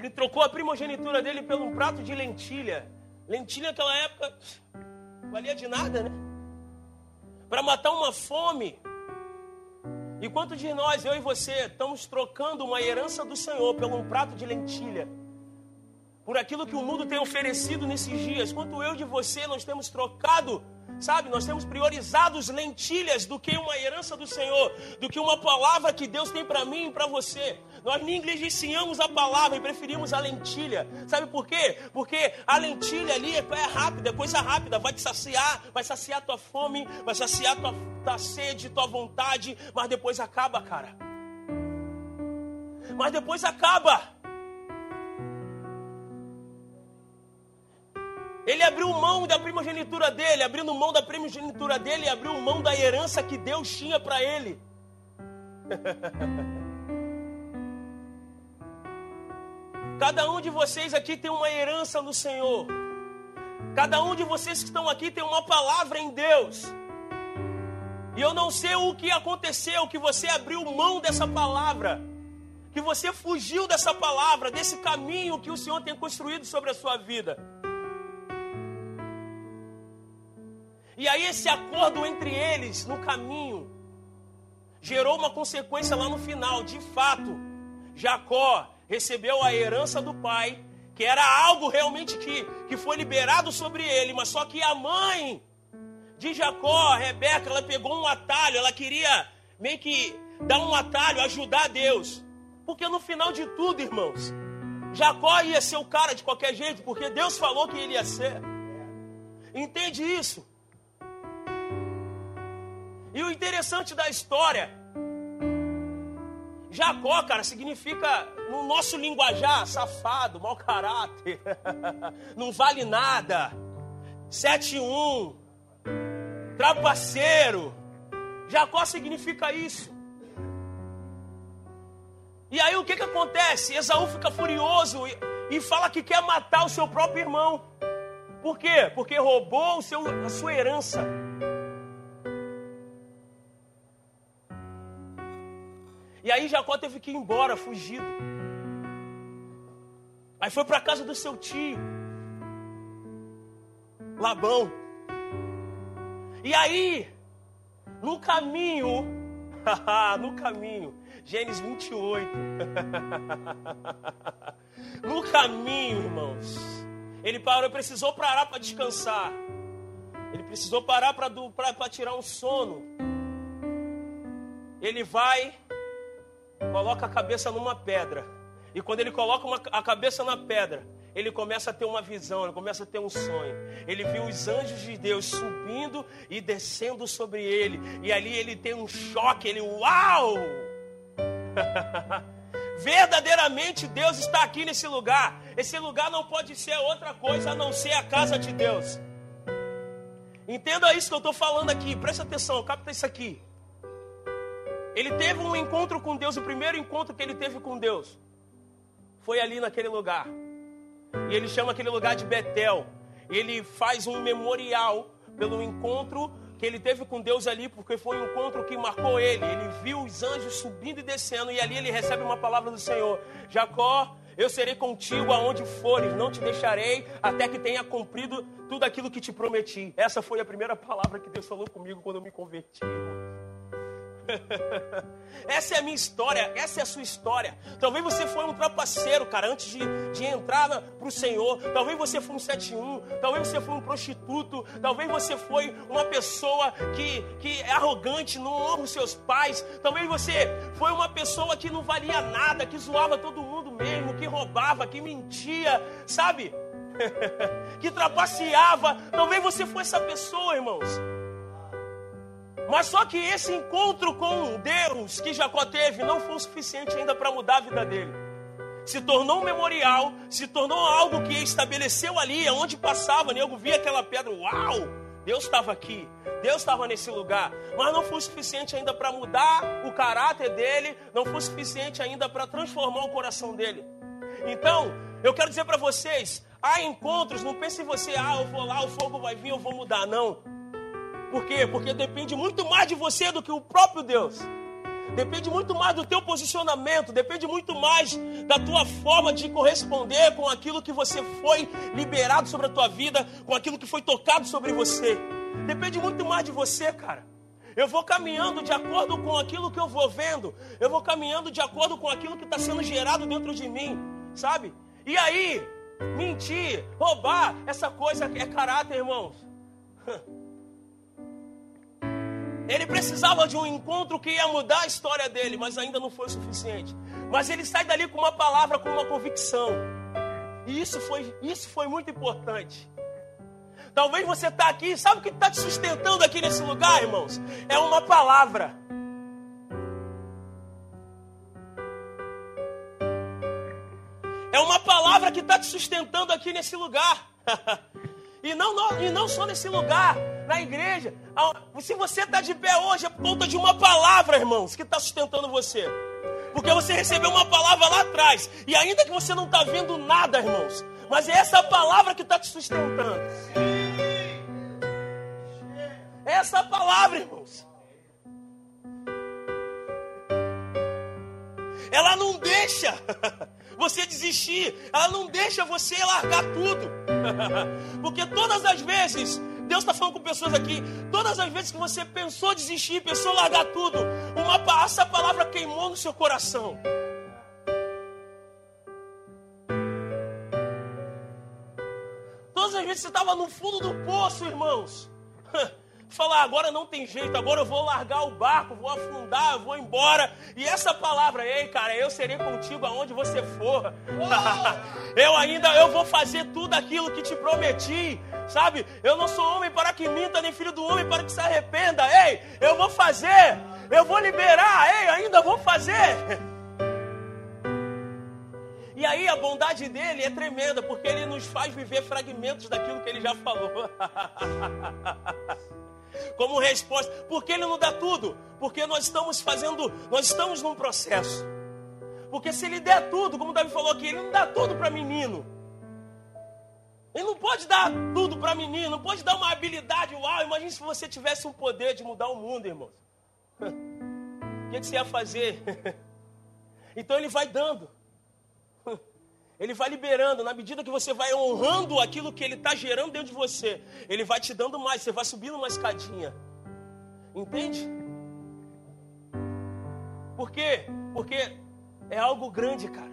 Ele trocou a primogenitura dele por um prato de lentilha. Lentilha naquela época valia de nada, né? Para matar uma fome. E quanto de nós, eu e você, estamos trocando uma herança do Senhor pelo um prato de lentilha? Por aquilo que o mundo tem oferecido nesses dias. Quanto eu de você, nós temos trocado Sabe, nós temos priorizado as lentilhas do que uma herança do Senhor, do que uma palavra que Deus tem para mim e para você. Nós negligenciamos a palavra e preferimos a lentilha. Sabe por quê? Porque a lentilha ali é, é rápida, é coisa rápida, vai te saciar, vai saciar tua fome, vai saciar tua, tua sede, tua vontade, mas depois acaba, cara. Mas depois acaba. Ele abriu mão da primogenitura dele, abrindo mão da primogenitura dele, abriu mão da herança que Deus tinha para ele. Cada um de vocês aqui tem uma herança no Senhor. Cada um de vocês que estão aqui tem uma palavra em Deus. E eu não sei o que aconteceu, que você abriu mão dessa palavra, que você fugiu dessa palavra, desse caminho que o Senhor tem construído sobre a sua vida. E aí esse acordo entre eles no caminho gerou uma consequência lá no final. De fato, Jacó recebeu a herança do pai, que era algo realmente que, que foi liberado sobre ele, mas só que a mãe de Jacó, Rebeca, ela pegou um atalho, ela queria meio que dar um atalho, ajudar Deus. Porque no final de tudo, irmãos, Jacó ia ser o cara de qualquer jeito, porque Deus falou que ele ia ser. Entende isso? E o interessante da história, Jacó, cara, significa, no nosso linguajar, safado, mau caráter, não vale nada, 7-1, trapaceiro. Jacó significa isso. E aí o que, que acontece? Esaú fica furioso e, e fala que quer matar o seu próprio irmão. Por quê? Porque roubou seu, a sua herança. E aí Jacó teve que ir embora, fugido. Aí foi para casa do seu tio, Labão. E aí, no caminho, no caminho, Gênesis 28. no caminho, irmãos, ele parou, precisou parar para descansar. Ele precisou parar para tirar um sono. Ele vai coloca a cabeça numa pedra. E quando ele coloca uma, a cabeça na pedra, ele começa a ter uma visão, ele começa a ter um sonho. Ele viu os anjos de Deus subindo e descendo sobre ele. E ali ele tem um choque, ele, uau! Verdadeiramente Deus está aqui nesse lugar. Esse lugar não pode ser outra coisa a não ser a casa de Deus. Entenda isso que eu estou falando aqui, presta atenção, capta isso aqui. Ele teve um encontro com Deus, o primeiro encontro que ele teve com Deus foi ali naquele lugar. E ele chama aquele lugar de Betel. Ele faz um memorial pelo encontro que ele teve com Deus ali, porque foi um encontro que marcou ele. Ele viu os anjos subindo e descendo, e ali ele recebe uma palavra do Senhor: Jacó, eu serei contigo aonde fores, não te deixarei até que tenha cumprido tudo aquilo que te prometi. Essa foi a primeira palavra que Deus falou comigo quando eu me converti. essa é a minha história, essa é a sua história. Talvez você foi um trapaceiro, cara, antes de, de entrar para o Senhor. Talvez você foi um 71, talvez você foi um prostituto, talvez você foi uma pessoa que, que é arrogante, não honra os seus pais. Talvez você foi uma pessoa que não valia nada, que zoava todo mundo mesmo, que roubava, que mentia, sabe? que trapaceava. Talvez você foi essa pessoa, irmãos. Mas só que esse encontro com Deus que Jacó teve não foi o suficiente ainda para mudar a vida dele. Se tornou um memorial, se tornou algo que estabeleceu ali, onde passava, nego via aquela pedra, uau! Deus estava aqui, Deus estava nesse lugar, mas não foi suficiente ainda para mudar o caráter dele, não foi suficiente ainda para transformar o coração dele. Então, eu quero dizer para vocês: há encontros, não pense em você, ah, eu vou lá, o fogo vai vir, eu vou mudar. Não. Por quê? Porque depende muito mais de você do que o próprio Deus. depende muito mais do teu posicionamento, depende muito mais da tua forma de corresponder com aquilo que você foi liberado sobre a tua vida, com aquilo que foi tocado sobre você. Depende muito mais de você, cara. Eu vou caminhando de acordo com aquilo que eu vou vendo. Eu vou caminhando de acordo com aquilo que está sendo gerado dentro de mim, sabe? E aí, mentir, roubar, essa coisa é caráter, irmãos. Ele precisava de um encontro que ia mudar a história dele, mas ainda não foi o suficiente. Mas ele sai dali com uma palavra, com uma convicção. E isso foi, isso foi muito importante. Talvez você está aqui, sabe o que está te sustentando aqui nesse lugar, irmãos? É uma palavra. É uma palavra que está te sustentando aqui nesse lugar. e, não, não, e não só nesse lugar, na igreja. Se você está de pé hoje, é por conta de uma palavra, irmãos, que está sustentando você. Porque você recebeu uma palavra lá atrás. E ainda que você não está vendo nada, irmãos, mas é essa palavra que está te sustentando. É essa palavra, irmãos. Ela não deixa você desistir, ela não deixa você largar tudo. Porque todas as vezes, Deus está falando com pessoas aqui, todas as vezes que você pensou desistir, pensou largar tudo, uma, essa palavra queimou no seu coração. Todas as vezes você estava no fundo do poço, irmãos. falar, agora não tem jeito, agora eu vou largar o barco, vou afundar, vou embora. E essa palavra, ei, cara, eu serei contigo aonde você for. eu ainda, eu vou fazer tudo aquilo que te prometi, sabe? Eu não sou homem para que minta, nem filho do homem para que se arrependa. Ei, eu vou fazer, eu vou liberar, ei, ainda vou fazer. E aí a bondade dele é tremenda, porque ele nos faz viver fragmentos daquilo que ele já falou. como resposta. Por que ele não dá tudo? Porque nós estamos fazendo, nós estamos num processo. Porque se ele der tudo, como Davi falou aqui, ele não dá tudo para menino. Ele não pode dar tudo para menino, não pode dar uma habilidade. Uau, imagine se você tivesse um poder de mudar o mundo, irmãos. O que você ia fazer? Então ele vai dando. Ele vai liberando, na medida que você vai honrando aquilo que Ele está gerando dentro de você, Ele vai te dando mais, você vai subindo uma escadinha. Entende? Por quê? Porque é algo grande, cara.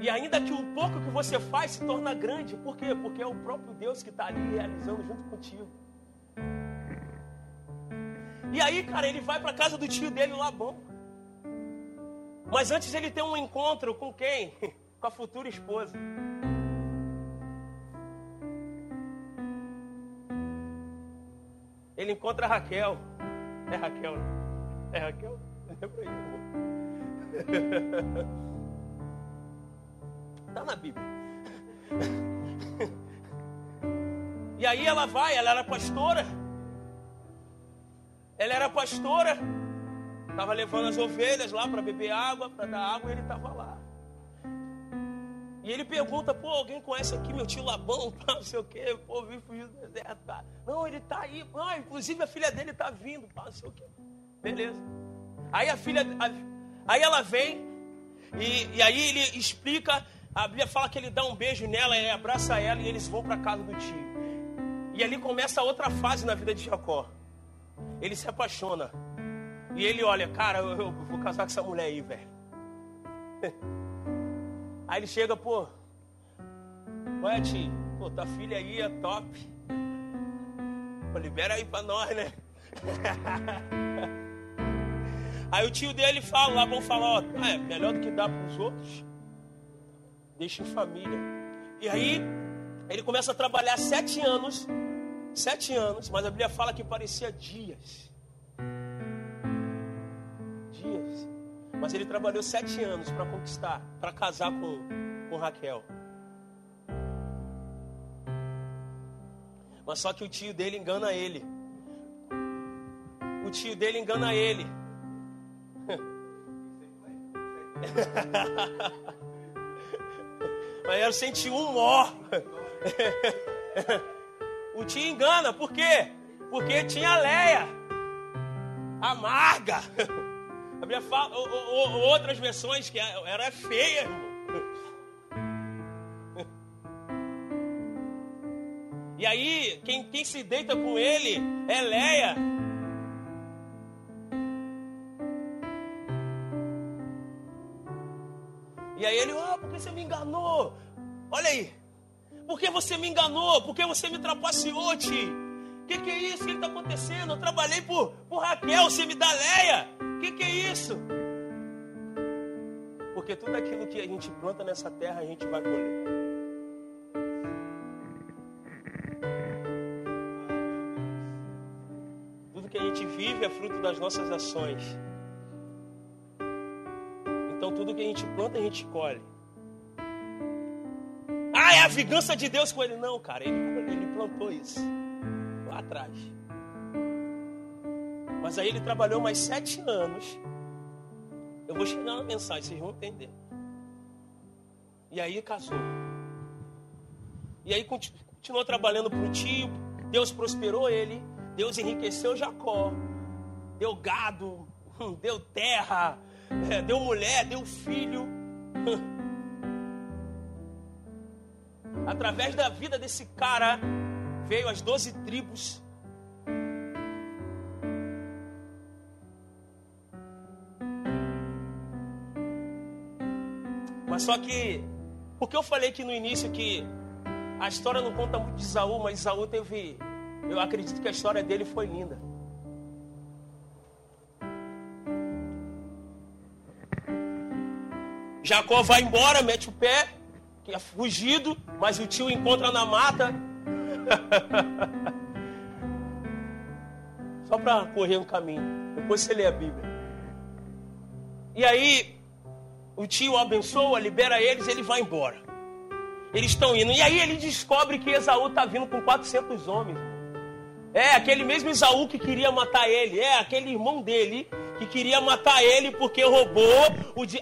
E ainda que o pouco que você faz se torna grande. Por quê? Porque é o próprio Deus que está ali realizando junto contigo. E aí, cara, ele vai para casa do tio dele bom. Mas antes ele tem um encontro com quem? Com a futura esposa. Ele encontra Raquel. É Raquel, né? É Raquel? Lembra aí, Está na Bíblia. E aí ela vai, ela era pastora. Ela era pastora. Estava levando as ovelhas lá para beber água, para dar água, e ele estava lá. E ele pergunta, pô, alguém conhece aqui meu tio Labão, não sei o quê, pô, vim fugir do deserto. Tá. Não, ele está aí, ah, inclusive a filha dele está vindo, pá, não sei o quê. Beleza. Aí a filha, a, aí ela vem, e, e aí ele explica, a Bíblia fala que ele dá um beijo nela, ele abraça ela e eles vão para casa do tio. E ali começa outra fase na vida de Jacó. Ele se apaixona. E ele olha, cara, eu, eu vou casar com essa mulher aí, velho. Aí ele chega, pô, ué, tio, pô, tua filha aí é top. Pô, libera aí pra nós, né? Aí o tio dele fala, lá vão falar, ó, é melhor do que dar pros outros, deixa em família. E aí ele começa a trabalhar sete anos, sete anos, mas a Bíblia fala que parecia dias. Mas ele trabalhou sete anos para conquistar, para casar com, com Raquel. Mas só que o tio dele engana ele. O tio dele engana ele. Mas era 101 mó. o tio engana, por quê? Porque tinha Leia, amarga. Fala, outras versões que era feia. E aí, quem, quem se deita com ele é Leia. E aí ele, ah, oh, porque você me enganou? Olha aí. Por que você me enganou? Por que você me trapaceou, tio? O que, que é isso? O que está acontecendo? Eu trabalhei por, por Raquel, você me dá Leia. O que, que é isso? Porque tudo aquilo que a gente planta nessa terra, a gente vai colher. Tudo que a gente vive é fruto das nossas ações. Então tudo que a gente planta, a gente colhe. Ah, é a vingança de Deus com ele. Não, cara, ele, ele plantou isso lá atrás. Mas aí ele trabalhou mais sete anos. Eu vou chegar na mensagem, vocês vão entender. E aí casou. E aí continuou trabalhando para o tio. Deus prosperou ele. Deus enriqueceu Jacó. Deu gado, deu terra, deu mulher, deu filho. Através da vida desse cara, veio as doze tribos. Mas só que, porque eu falei que no início que a história não conta muito de Isaú, mas Isaú teve, eu acredito que a história dele foi linda. Jacó vai embora, mete o pé, que é fugido, mas o tio encontra na mata. Só para correr no caminho. Depois você lê a Bíblia. E aí, o tio abençoa, libera eles, ele vai embora. Eles estão indo. E aí ele descobre que Esaú está vindo com 400 homens. É, aquele mesmo Esaú que queria matar ele. É, aquele irmão dele que queria matar ele porque roubou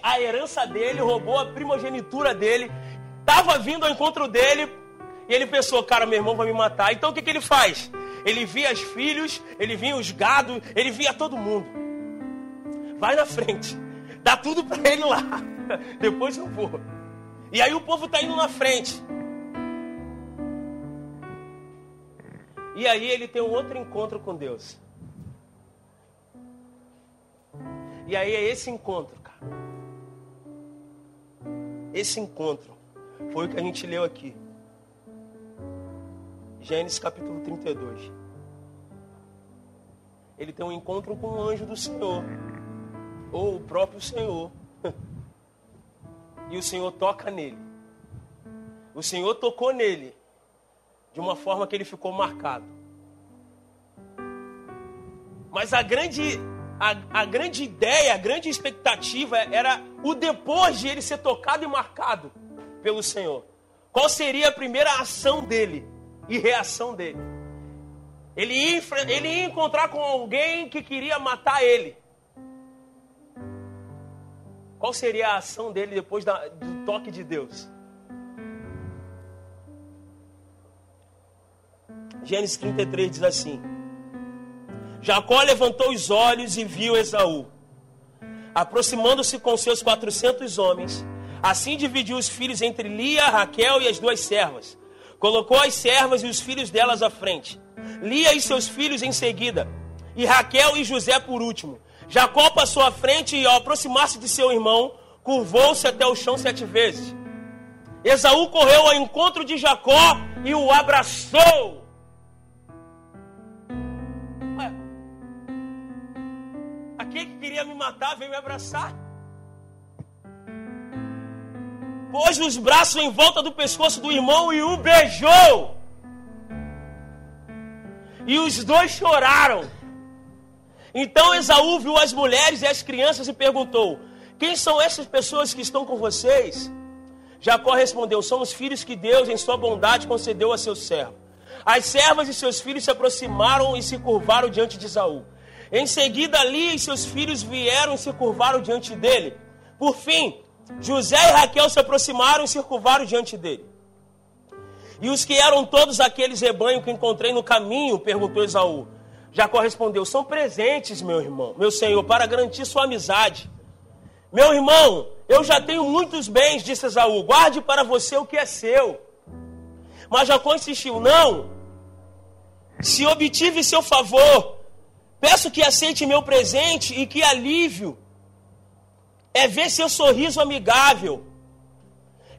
a herança dele, roubou a primogenitura dele. Estava vindo ao encontro dele e ele pensou, cara, meu irmão vai me matar. Então o que, que ele faz? Ele via os filhos, ele via os gados, ele via todo mundo. Vai na frente, dá tudo para ele lá. Depois eu vou. E aí o povo está indo na frente. E aí ele tem um outro encontro com Deus. E aí é esse encontro, cara. Esse encontro foi o que a gente leu aqui. Gênesis capítulo 32. Ele tem um encontro com o anjo do Senhor, ou o próprio Senhor. E o Senhor toca nele. O Senhor tocou nele de uma forma que ele ficou marcado. Mas a grande, a, a grande ideia, a grande expectativa era o depois de ele ser tocado e marcado pelo Senhor. Qual seria a primeira ação dele? E reação dele. Ele ia, ele ia encontrar com alguém que queria matar ele. Qual seria a ação dele depois da, do toque de Deus? Gênesis 33 diz assim: Jacó levantou os olhos e viu Esaú, aproximando-se com seus quatrocentos homens. Assim dividiu os filhos entre Lia, Raquel e as duas servas Colocou as servas e os filhos delas à frente. Lia e seus filhos em seguida. E Raquel e José por último. Jacó passou à frente e, ao aproximar-se de seu irmão, curvou-se até o chão sete vezes. Esaú correu ao encontro de Jacó e o abraçou. Ué, aquele que queria me matar veio me abraçar pôs os braços em volta do pescoço do irmão e o beijou. E os dois choraram. Então Esaú viu as mulheres e as crianças e perguntou: Quem são essas pessoas que estão com vocês? Jacó respondeu: São os filhos que Deus, em sua bondade, concedeu a seu servo. As servas e seus filhos se aproximaram e se curvaram diante de Esaú. Em seguida, Lia e seus filhos vieram e se curvaram diante dele. Por fim, José e Raquel se aproximaram e se curvaram diante dele. E os que eram todos aqueles rebanhos que encontrei no caminho, perguntou Esaú. Jacó respondeu: São presentes, meu irmão, meu senhor, para garantir sua amizade. Meu irmão, eu já tenho muitos bens, disse Esaú, guarde para você o que é seu. Mas Jacó insistiu: Não, se obtive seu favor, peço que aceite meu presente e que alívio é ver seu sorriso amigável,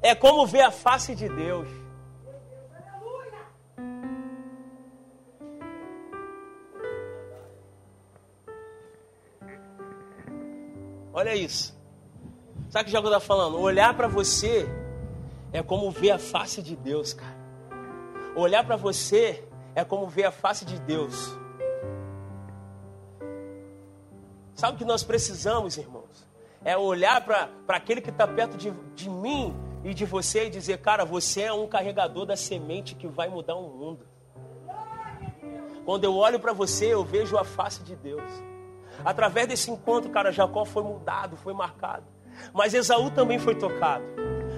é como ver a face de Deus. Olha isso. Sabe o que o Jacob está falando? Olhar para você é como ver a face de Deus, cara. Olhar para você é como ver a face de Deus. Sabe o que nós precisamos, irmãos? É olhar para aquele que está perto de, de mim e de você e dizer, cara, você é um carregador da semente que vai mudar o mundo. Quando eu olho para você, eu vejo a face de Deus. Através desse encontro, cara, Jacó foi mudado, foi marcado. Mas Esaú também foi tocado.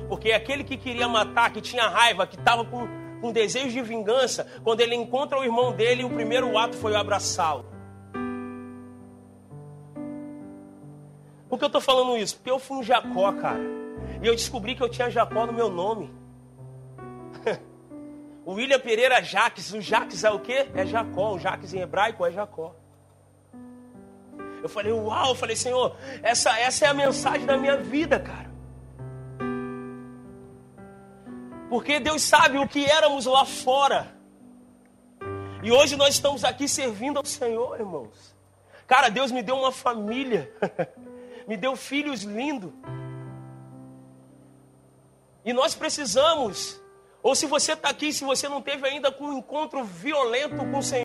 Porque aquele que queria matar, que tinha raiva, que estava com, com desejo de vingança, quando ele encontra o irmão dele, o primeiro ato foi abraçá-lo. Por que eu estou falando isso? Porque eu fui um Jacó, cara. E eu descobri que eu tinha Jacó no meu nome. o William Pereira Jaques. O Jaques é o quê? É Jacó. O Jaques em hebraico é Jacó. Eu falei, uau, eu falei, Senhor, essa, essa é a mensagem da minha vida, cara. Porque Deus sabe o que éramos lá fora. E hoje nós estamos aqui servindo ao Senhor, irmãos. Cara, Deus me deu uma família. me deu filhos lindos. E nós precisamos, ou se você está aqui, se você não teve ainda um encontro violento com o Senhor,